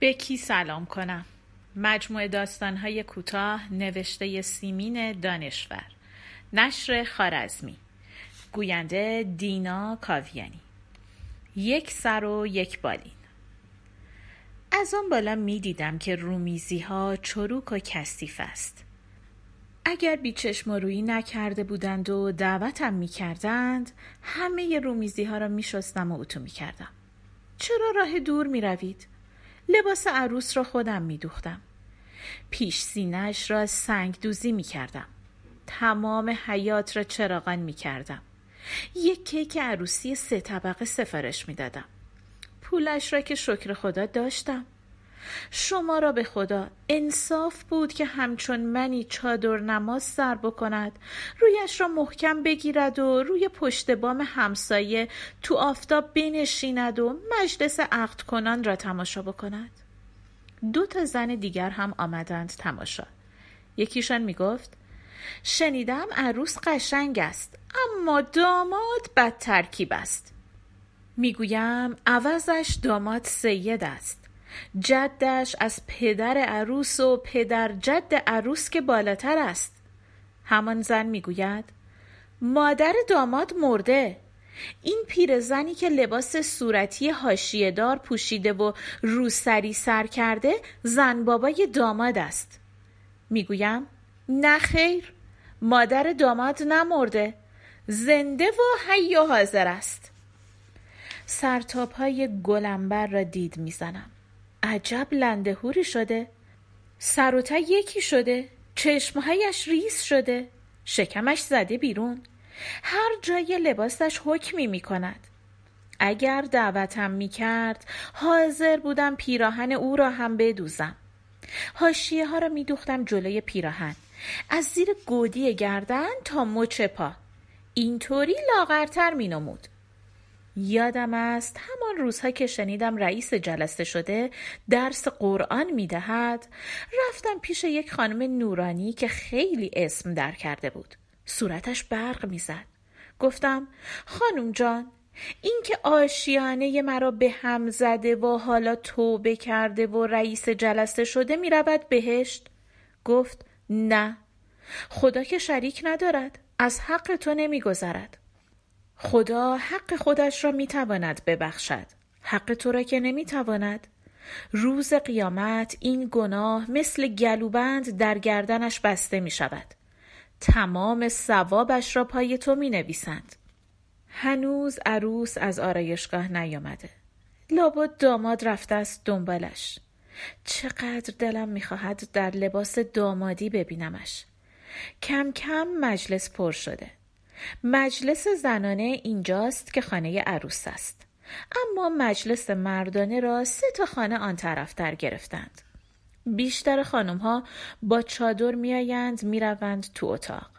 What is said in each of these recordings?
به کی سلام کنم؟ مجموعه داستانهای کوتاه نوشته سیمین دانشور نشر خارزمی گوینده دینا کاویانی. یک سر و یک بالین. از آن بالا می دیدم که رومیزی ها چروک و کثیف است. اگر بیچشم رویی نکرده بودند و دعوتم می کردند همه رومیزی ها را می شستم و اتو می کردم. چرا راه دور می روید؟ لباس عروس را خودم می دوختم. پیش سینش را سنگ دوزی می کردم. تمام حیات را چراغان می کردم. یک کیک عروسی سه طبقه سفارش می دادم. پولش را که شکر خدا داشتم. شما را به خدا انصاف بود که همچون منی چادر نماز سر بکند. رویش را محکم بگیرد و روی پشت بام همسایه تو آفتاب بنشیند و مجلس عقد کنان را تماشا بکند. دو تا زن دیگر هم آمدند تماشا. یکیشان می‌گفت شنیدم عروس قشنگ است اما داماد بد ترکیب است. می‌گویم عوضش داماد سید است. جدش از پدر عروس و پدر جد عروس که بالاتر است. همان زن می‌گوید مادر داماد مرده. این پیرزنی که لباس صورتی هاشیه دار پوشیده و روسری سر کرده زن بابای داماد است. می‌گویم نه خیر مادر داماد نمرده. زنده و حی و حاضر است. سرتاپ های گلنبر را دید می‌زنم. عجب لندهوری شده. سر و یکی شده. چشمهایش ریز شده. شکمش زده بیرون. هر جای لباسش حکمی می کند اگر دعوتم می کرد حاضر بودم پیراهن او را هم بدوزم. هاشیه ها را می دوختم جلوی پیراهن. از زیر گودی گردن تا مچ پا. اینطوری لاغرتر می نمود یادم است همان روزها که شنیدم رئیس جلسه شده درس قرآن می دهد رفتم پیش یک خانم نورانی که خیلی اسم در کرده بود. صورتش برق می‌زد. گفتم خانم جان این که آشیانه مرا به هم زده و حالا توبه کرده و رئیس جلسه شده می رود بهشت؟ گفت نه. خدا که شریک ندارد از حق تو نمی گذرد خدا حق خودش را می تواند ببخشد. حق تو را که نمی تواند روز قیامت این گناه مثل گلوبند در گردنش بسته می شود تمام ثوابش را پای تو می نویسند هنوز عروس از آرایشگاه نیامده. لابد داماد رفته است دنبالش. چقدر دلم می‌خواهد در لباس دامادی ببینمش. کم کم مجلس پر شده. مجلس زنانه اینجاست که خانه عروس است. اما مجلس مردانه را سه تا خانه آن طرفتر گرفتند. بیشتر خانم ها با چادر میآیند می‌روند تو اتاق.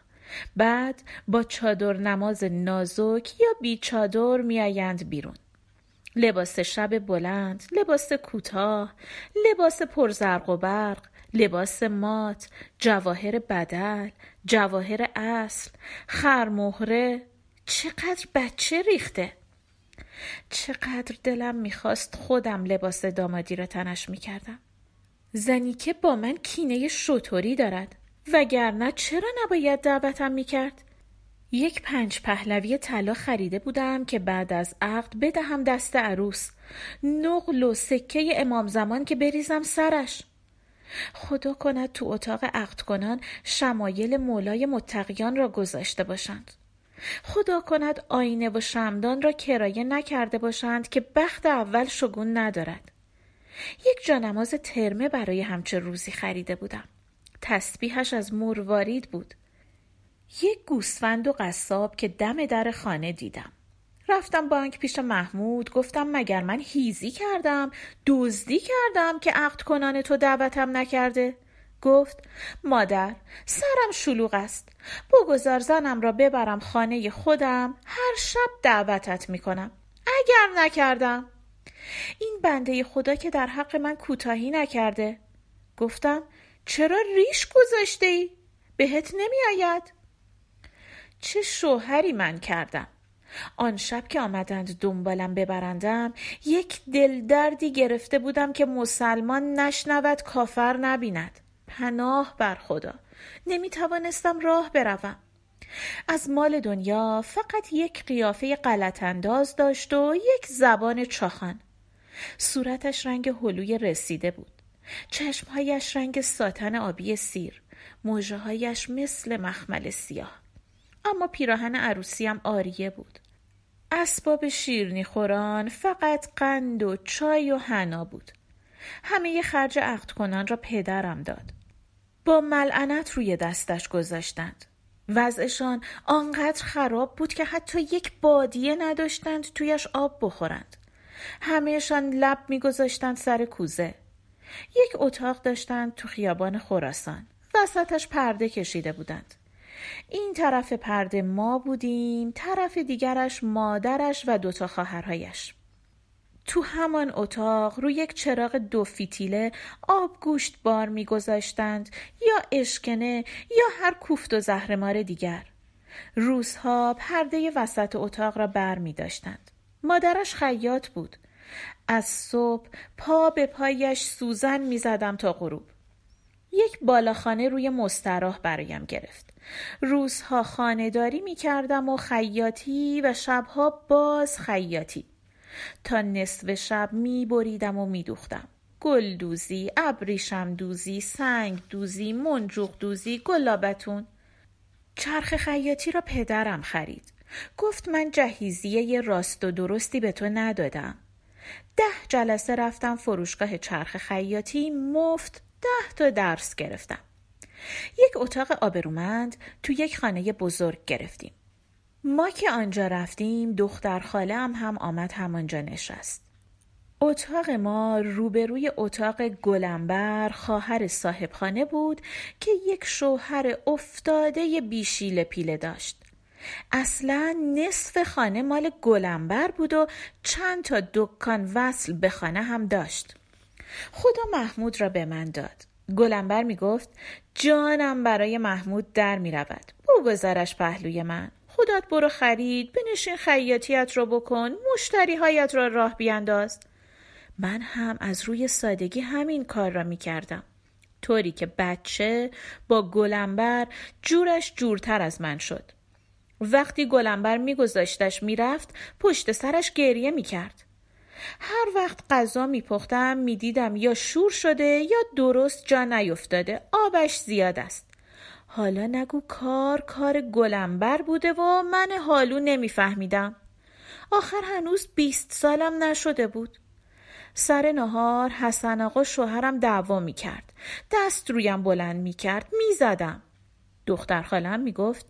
بعد با چادر نماز نازک یا بی چادر میآیند بیرون. لباس شب بلند لباس کوتاه لباس پرزرق و برق لباس مات جواهر بدل جواهر اصل خرمهره چقدر بچه ریخته. چقدر دلم می‌خواست خودم لباس دامادی را تنش می‌کردم. زنی که با من کینه شطوری دارد. وگرنه چرا نباید دعوتم می‌کرد؟ یک پنج پهلوی طلا خریده بودم که بعد از عقد بدهم دست عروس. نقل و سکه امام زمان که بریزم سرش. خدا کند تو اتاق عقد کنان شمایل مولای متقیان را گذاشته باشند. خدا کند آینه و شمدان را کرایه نکرده باشند که بخت اول شگون ندارد. یک جانماز ترمه برای همچه روزی خریده بودم. تسبیحش از مروارید بود. یک گوسفند و قصاب که دم در خانه دیدم. رفتم بانک پیش محمود گفتم مگر من هیزی کردم؟ دزدی کردم که عقد کنان تو دعوتم نکرده. گفت مادر سرم شلوغ است. بگذار زنم را ببرم خانه خودم هر شب دعوتت می‌کنم. اگر نکردم. این بنده خدا که در حق من کوتاهی نکرده. گفتم چرا ریش گذاشته ای؟ بهت نمی آید؟ چه شوهری من کردم؟ آن شب که آمدند دنبالم ببرندم یک دلدردی گرفته بودم که مسلمان نشنود کافر نبیند. پناه بر خدا نمی توانستم راه بروم. از مال دنیا فقط یک قیافه غلط انداز داشت و یک زبان چاخان. صورتش رنگ هلوی رسیده بود. چشمهایش رنگ ساتن آبی سیر. موجههایش مثل مخمل سیاه. اما پیراهن عروسیم آریه بود. اسباب شیرنی خوران فقط قند و چای و حنا بود. همه خرج عقد کنان را پدرم داد. با ملعنت روی دستش گذاشتند. وضعشان آنقدر خراب بود که حتی یک بادیه نداشتند تویش آب بخورند. همهشان لب میگذاشتند سر کوزه. یک اتاق داشتند تو خیابان خراسان. وسطش پرده کشیده بودند. این طرف پرده ما بودیم طرف دیگرش مادرش و دوتا خواهرهایش. تو همان اتاق روی یک چراغ دو فیتیله آب گوشت بار میگذاشتند یا اشکنه یا هر کوفت و زهرمار دیگر. روزها پرده وسط اتاق را بر می داشتند. مادرش خیاط بود. از صبح پا به پایش سوزن می زدم تا غروب. یک بالاخانه روی مستراح برایم گرفت. روزها خانهداری می کردم و خیاطی و شبها باز خیاطی. تا نصف شب می بریدم و می دوختم گل دوزی، ابریشم دوزی، سنگ دوزی، منجوق دوزی، گلابتون. چرخ خیاطی را پدرم خرید. گفت من جهیزیه راست و درستی به تو ندادم. ده جلسه رفتم فروشگاه چرخ خیاطی مفت ده تا درس گرفتم. یک اتاق آبرومند تو یک خانه بزرگ گرفتیم. ما که آنجا رفتیم دختر خاله هم, هم آمد همانجا نشست. اتاق ما روبروی اتاق گلنبر خواهر صاحبخانه بود که یک شوهر افتاده بیشیل پیله داشت. اصلا نصف خانه مال گلنبر بود و چند تا دکان وصل به خانه هم داشت. خدا محمود را به من داد. گلنبر می گفت جانم برای محمود در می رود بگذارش پهلوی من. خودت برو خرید بنشین خیاطیت رو بکن مشتری هایت را راه بیانداز. من هم از روی سادگی همین کار را می کردم طوری که بچه با گلنبر جورش جورتر از من شد. وقتی گلنبر میگذاشتش می‌رفت پشت سرش گریه می‌کرد. هر وقت غذا میپختم می‌دیدم یا شور شده یا درست جا نیفتاده آبش زیاد است حالا نگو کار کار گلنبر بوده و من حالو نمیفهمیدم آخر هنوز بیست سالم نشده بود سر نهار حسن آقا شوهرم دعوا می کرد. دست رویم بلند می کرد. می زدم. دختر خالم می گفت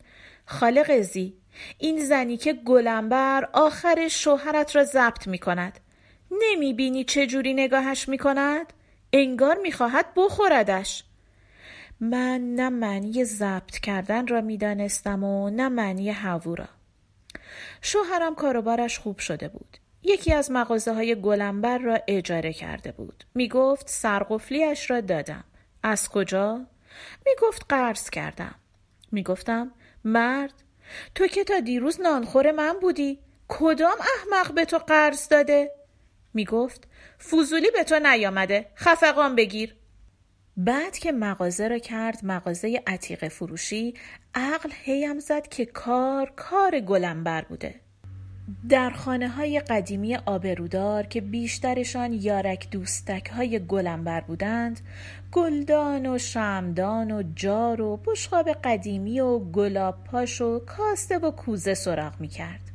خاله قزی این زنی که گلنبر آخر شوهرت را ضبط می کند. نمی بینی چه جوری نگاهش می کند؟ انگار می خواهد بخوردش. من نه معنی ضبط کردن را می‌دانستم و نه معنی هوو را. شوهرم کاروبارش خوب شده بود. یکی از مغازه های گلنبر را اجاره کرده بود. می گفت سرقفلیش را دادم. از کجا؟ می گفت قرض کردم. می گفتم مرد تو که تا دیروز نانخور من بودی کدام احمق به تو قرض داده؟ می گفت فوزولی به تو نیامده خفقان بگیر بعد که مغازه را کرد مغازه عتیق فروشی عقل هیم زد که کار کار گلنبر بوده در خانه های قدیمی آبرودار که بیشترشان یارک دوستک های گلنبر بودند گلدان و شمدان و جار و بشقاب قدیمی و گلاب پاش و کاسته و کوزه سراغ می کرد.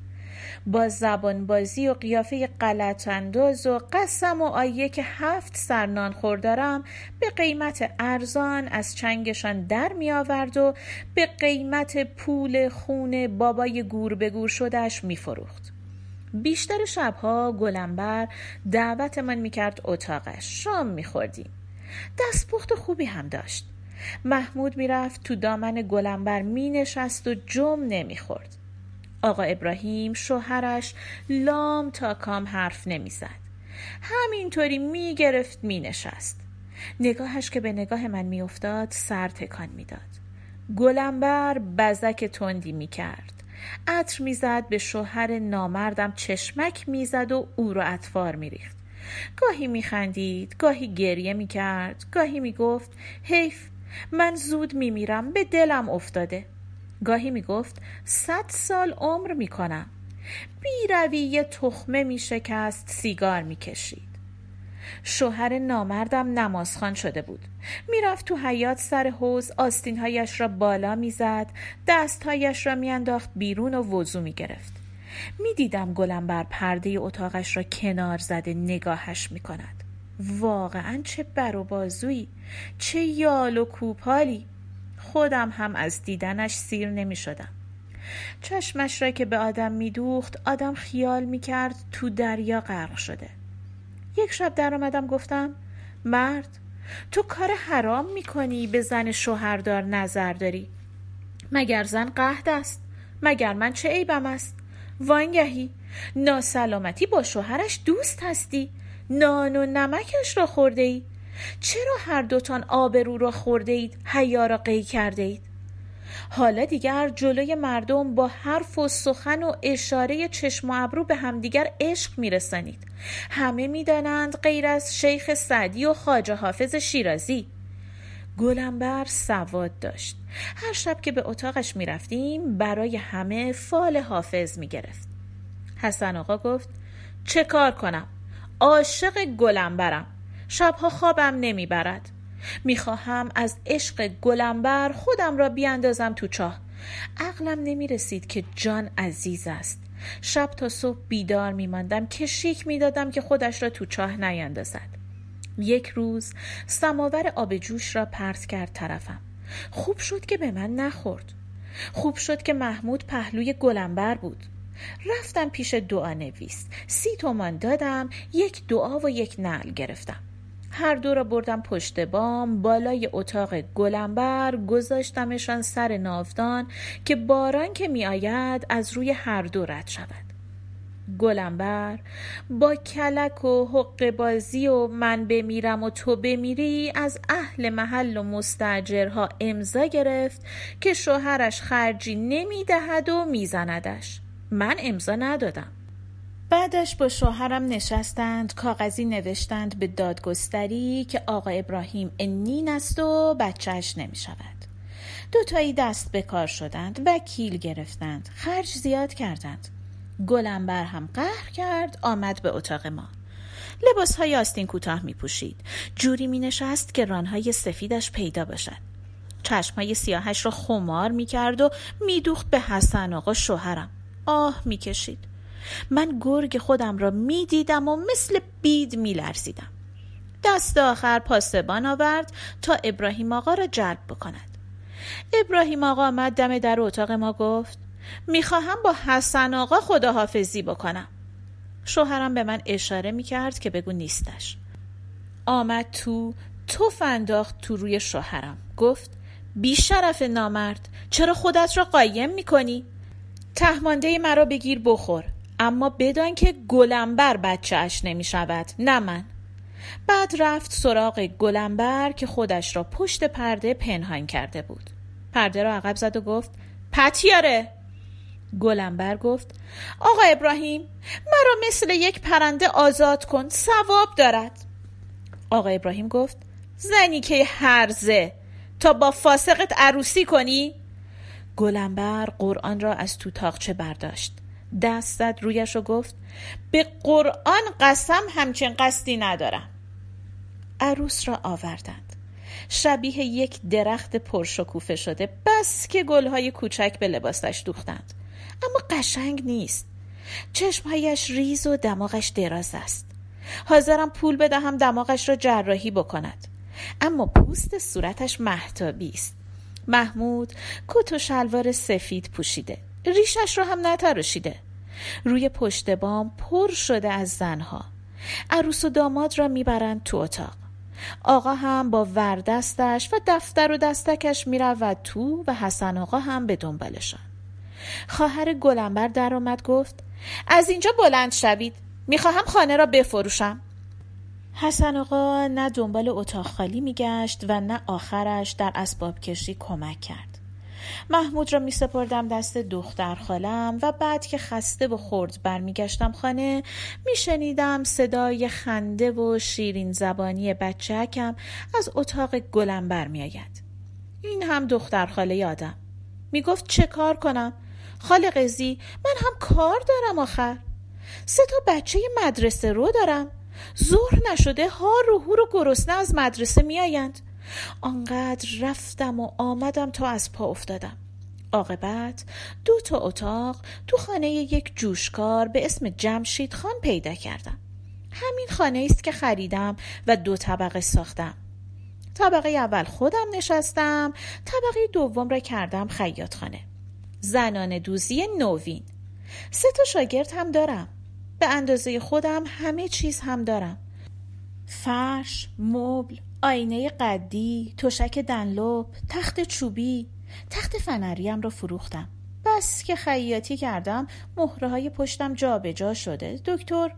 با زبان بازی و قیافه غلط انداز و قسم و آیه که هفت سرنان خوردارم به قیمت ارزان از چنگشان در می آورد و به قیمت پول خون بابای گور به گور شدهش می فروخت. بیشتر شبها گلنبر دعوت من می‌کرد اتاقش. شام میخوردیم. دستپخت خوبی هم داشت. محمود می‌رفت تو دامن گلنبر مینشست و جم نمی‌خورد. آقا ابراهیم شوهرش لام تا کام حرف نمی‌زد. همینطوری می‌گرفت مینشست. نگاهش که به نگاه من میافتاد سر تکان می‌داد. گلنبر بزک تندی می‌کرد. عطر می‌زد به شوهر نامردم چشمک می‌زد و او را اطوار میریخت. گاهی میخندید گاهی گریه می‌کرد گاهی می‌گفت حیف من زود میمیرم به دلم افتاده. گاهی می‌گفت صد سال عمر می‌کنم. بیروی یه تخمه میشکست سیگار می‌کشید. شوهر نامردم نمازخان شده بود. می‌رفت تو حیات سر حوز آستینهایش را بالا می‌زد دستهایش را میانداخت بیرون و وضو می‌گرفت. می‌دیدم گلم بر پرده اتاقش را کنار زده نگاهش می‌کند. واقعا چه بر و بازویی چه یال و کوپالی. خودم هم از دیدنش سیر نمی شدم. چشمش را که به آدم میدوخت آدم خیال می‌کرد تو دریا غرق شده. یک شب در آمدم گفتم مرد تو کار حرام می‌کنی به زن شوهردار نظر داری؟ مگر زن قهد است؟ مگر من چه عیبم است؟ وانگهی ناسلامتی با شوهرش دوست هستی؟ نان و نمکش را خورده ای چرا هر دوتان آبرو را خورده اید حیا را قی کرده اید حالا دیگر جلوی مردم با حرف و سخن و اشاره چشم و ابرو به همدیگر عشق میرسانید. همه می‌دانند غیر از شیخ سعدی و خواجه حافظ شیرازی. گلنبر سواد داشت. هر شب که به اتاقش می‌رفتیم برای همه فال حافظ می‌گرفت. حسن آقا گفت چه کار کنم؟ عاشق گلنبرم. شبها خوابم نمی‌برد. می‌خواهم از عشق گلنبر خودم را بیاندازم تو چاه. عقلم نمی رسید که جان عزیز است. شب تا صبح بیدار میماندم که شیک می‌دادم که خودش را تو چاه نیندازد. یک روز سماور آب جوش را پرت کرد طرفم. خوب شد که به من نخورد. خوب شد که محمود پهلوی گلنبر بود. رفتم پیش دعا نویس سی تومان دادم یک دعا و یک نعل گرفتم. هر دو را بردم پشت بام بالای اتاق گلنبر گذاشتمشان سر ناودان که باران که می آید از روی هر دو رد شود. گلنبر با کلک و حق بازی و من بمیرم و تو بمیری از اهل محل و مستجرها امضا گرفت که شوهرش خرجی نمی دهد و میزندش. من امضا ندادم. بعدش با شوهرم نشستند کاغذی نوشتند به دادگستری که آقا ابراهیم انین است و بچهش نمی شود دوتایی دست به کار شدند وکیل گرفتند خرج زیاد کردند. گلنبر هم قهر کرد آمد به اتاق ما. لباس های آستین کوتاه می پوشید جوری می نشست که رانهای سفیدش پیدا باشد. چشم سیاهش را خمار می کرد و می دوخت به حسن آقا شوهرم. آه می کشید من گرگ خودم را می دیدم و مثل بید می لرزیدم. دست آخر پاسبان آورد تا ابراهیم آقا را جلب بکند. ابراهیم آقا آمد دم در اتاق ما گفت می‌خواهم با حسن آقا خداحافظی بکنم. شوهرم به من اشاره می کرد که بگو نیستش. آمد تو توف انداخت تو روی شوهرم گفت بی شرف نامرد چرا خودت را قایم می کنی؟ تهمانده مرا بگیر بخور اما بدان که گلنبر بچه اش نمی شود نه من. بعد رفت سراغ گلنبر که خودش را پشت پرده پنهان کرده بود. پرده را عقب زد و گفت پتیاره! گلنبر گفت آقا ابراهیم مرا مثل یک پرنده آزاد کن ثواب دارد. آقا ابراهیم گفت زنی که هرزه تا با فاسقت عروسی کنی؟ گلنبر قرآن را از تو تاقچه برداشت. دست زد رویش و گفت به قرآن قسم همچین قصدی ندارم. عروس را آوردند. شبیه یک درخت پرشکوفه شده بس که گلهای کوچک به لباسش دوختند. اما قشنگ نیست. چشمهایش ریز و دماغش دراز است. حاضرم پول بدهم دماغش را جراحی بکند. اما پوست صورتش محتابی است. محمود کت و شلوار سفید پوشیده. ریشش را هم نتراشیده. روی پشت بام پر شده از زنها. عروس و داماد را می‌برند تو اتاق. آقا هم با وردستش و دفتر و دستکش می‌رود تو و حسن آقا هم به دنبالشان. خواهر گلنبر در آمد گفت از اینجا بلند شوید. می‌خواهم خانه را بفروشم. حسن آقا نه دنبال اتاق خالی میگشت و نه آخرش در اسباب کشی کمک کرد. محمود را می سپردم دست دختر خالم و بعد که خسته و خورد برمیگشتم خانه می شنیدم صدای خنده و شیرین زبانی بچهکم از اتاق گلم برمیآید. این هم دختر خاله یادم. می گفت چه کار کنم؟ خاله قزی من هم کار دارم آخر. سه تا بچه مدرسه رو دارم. ظهر نشده ها رو هور و گرسنه از مدرسه میآیند. آنقدر رفتم و آمدم تا از پا افتادم. عاقبت دو تا اتاق تو خانه یک جوشکار به اسم جمشید خان پیدا کردم. همین خانه است که خریدم و دو طبقه ساختم. طبقه اول خودم نشستم طبقه دوم را کردم خیاط خانه زنان دوزی نوین. سه تا شاگرد هم دارم. به اندازه خودم همه چیز هم دارم. فرش، مبل، آینه قدی، تشک دنلوب، تخت چوبی، تخت فنریم را فروختم. بس که خیاطی کردم مهره های پشتم جابجا جا شده. دکتر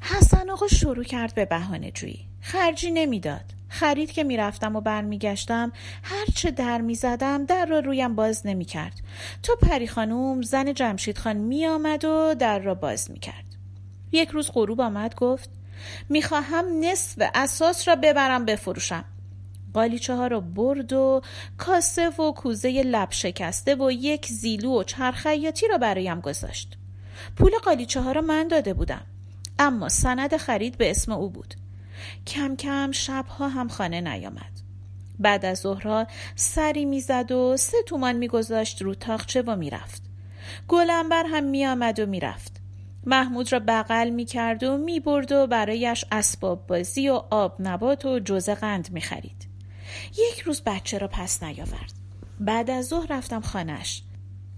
حسن آقا شروع کرد به بهانه جویی. خرجی نمی‌داد. خرید که می‌رفتم و برمیگشتم هرچه در می‌زدم در را رویم باز نمی‌کرد. تا پری خانوم زن جمشید خان می آمد و در را باز می‌کرد. یک روز غروب آمد گفت می‌خواهم نصف اساس را ببرم بفروشم. قالیچه ها را برد و کاسه و کوزه لب شکسته و یک زیلو و چرخیاتی را برایم گذاشت. پول قالیچه ها را من داده بودم اما سند خرید به اسم او بود. کم کم شبها هم خانه نیامد. بعد از ظهرها سری می‌زد و سه تومان میگذاشت رو تاخچه و می‌رفت. گلنبر هم میآمد و می‌رفت. محمود را بغل می کرد و می برد و برایش اسباب بازی و آب نبات و جوزه قند می خرید. یک روز بچه را پس نیاورد. بعد از ظهر رفتم خانش.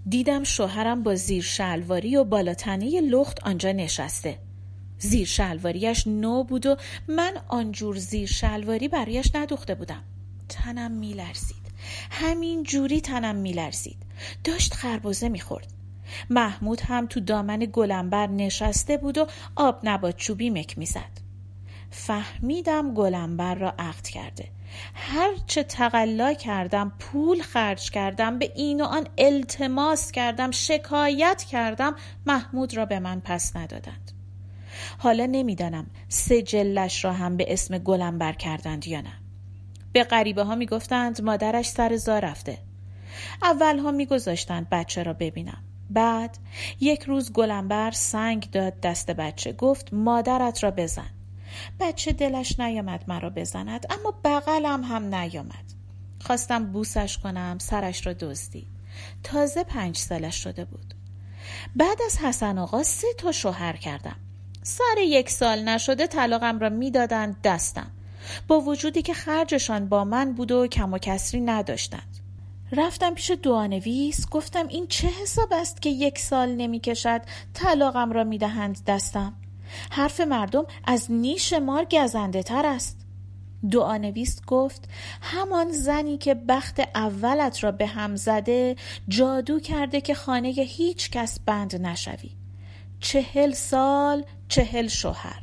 دیدم شوهرم با زیر شلواری و بالاتنه لخت آنجا نشسته. زیر شلواریش نو بود و من آنجور زیر شلواری برایش ندوخته بودم. تنم میلرزید. همین جوری تنم میلرزید. داشت خربازه می‌خورد. محمود هم تو دامن گلنبر نشسته بود و آب نبات چوبی مک می‌زد. فهمیدم گلنبر را عقد کرده. هرچه تقلا کردم پول خرج کردم به این و آن التماس کردم شکایت کردم محمود را به من پس ندادند. حالا نمی‌دانم سه جلش را هم به اسم گلنبر کردند یا نه. به غریبه ها می‌گفتند مادرش سر زا رفته. اول ها میگذاشتند بچه را ببینم. بعد یک روز گلنبر سنگ داد دست بچه گفت مادرت را بزن. بچه دلش نیامد مرا بزند اما بغلم هم نیامد. خواستم بوسش کنم سرش را دزدید تازه پنج سالش شده بود. بعد از حسن آقا سه تا شوهر کردم. سر یک سال نشده طلاقم را می‌دادند دستم. با وجودی که خرجشان با من بود و کم و کسری نداشتند. رفتم پیش دوانویس گفتم این چه حساب است که یک سال نمی کشد طلاقم را می دهند دستم؟ حرف مردم از نیش مار گزنده تر است. دعانویس گفت همان زنی که بخت اولت را به هم زده جادو کرده که خانه هیچ کس بند نشوی. چهل سال چهل شوهر.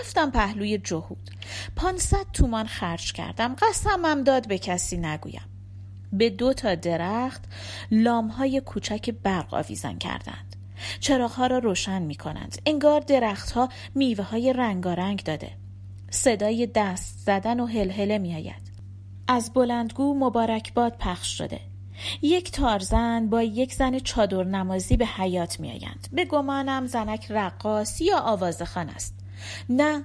رفتم پهلوی جهود. پانصد تومان خرج کردم. قسمم داد به کسی نگویم. به دو تا درخت لامهای کوچک برق آویزان کردند. چراغها را روشن می کنند. انگار درختها میوه های رنگارنگ داده. صدای دست زدن و هلهله می آید. از بلندگو مبارکباد پخش شده. یک تارزن با یک زن چادر نمازی به حیات می آیند. به گمانم زنک رقاص یا آوازخان است. نه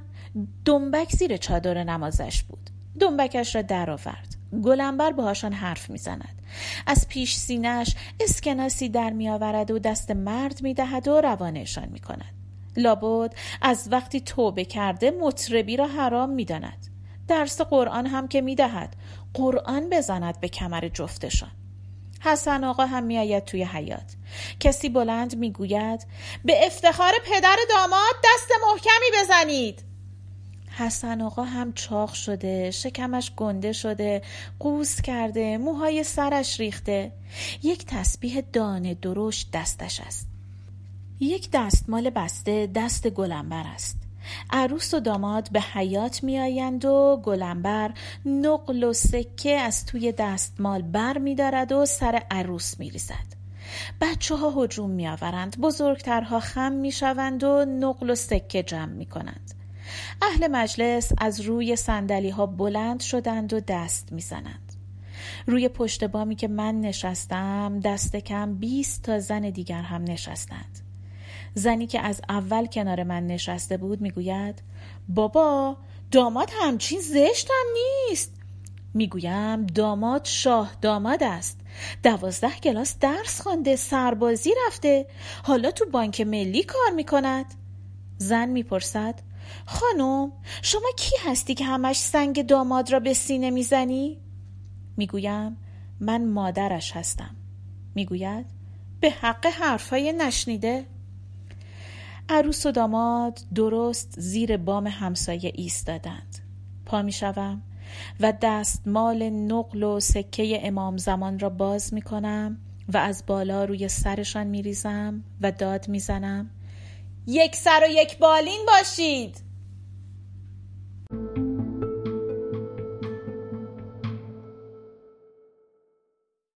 دنبک زیر چادر نمازش بود. دنبکش را درآورد. گلنبر باهاشان حرف می‌زند. از پیش سینش اسکناسی در میآورد و دست مرد می‌دهد و روانشان می‌کند. لابد از وقتی توبه کرده مطربی را حرام می‌داند. درس قرآن هم که می‌دهد قرآن بزند به کمر جفتشان. حسن آقا هم میآید توی حیات کسی بلند می‌گوید به افتخار پدر داماد دست محکمی بزنید. حسن آقا هم چاق شده شکمش گنده شده قوس کرده موهای سرش ریخته یک تسبیح دانه درشت دستش است یک دستمال بسته دست گلنبر است عروس و داماد به حیات میآیند و گلنبر نقل و سکه از توی دستمال بر می دارد و سر عروس می ریزد. بچه ها هجوم می آورند. بزرگترها خم می شوند و نقل و سکه جمع می کنند. اهل مجلس از روی سندلی ها بلند شدند و دست می زنند. روی پشت بامی که من نشستم دست کم بیست تا زن دیگر هم نشستند. زنی که از اول کنار من نشسته بود می‌گوید بابا داماد همچین زشت هم نیست می‌گویم داماد شاه داماد است دوازده کلاس درس خوانده سربازی رفته حالا تو بانک ملی کار می‌کند زن می‌پرسد خانم شما کی هستی که همش سنگ داماد را به سینه می‌زنی؟ می‌گویم من مادرش هستم. می‌گوید به حق حرفهای نشنیده. عروس و داماد درست زیر بام همسایه ایستادند. پا می شوم و دستمال نقل و سکه امام زمان را باز می کنم و از بالا روی سرشان می ریزم و داد می زنم یک سر و یک بالین باشید.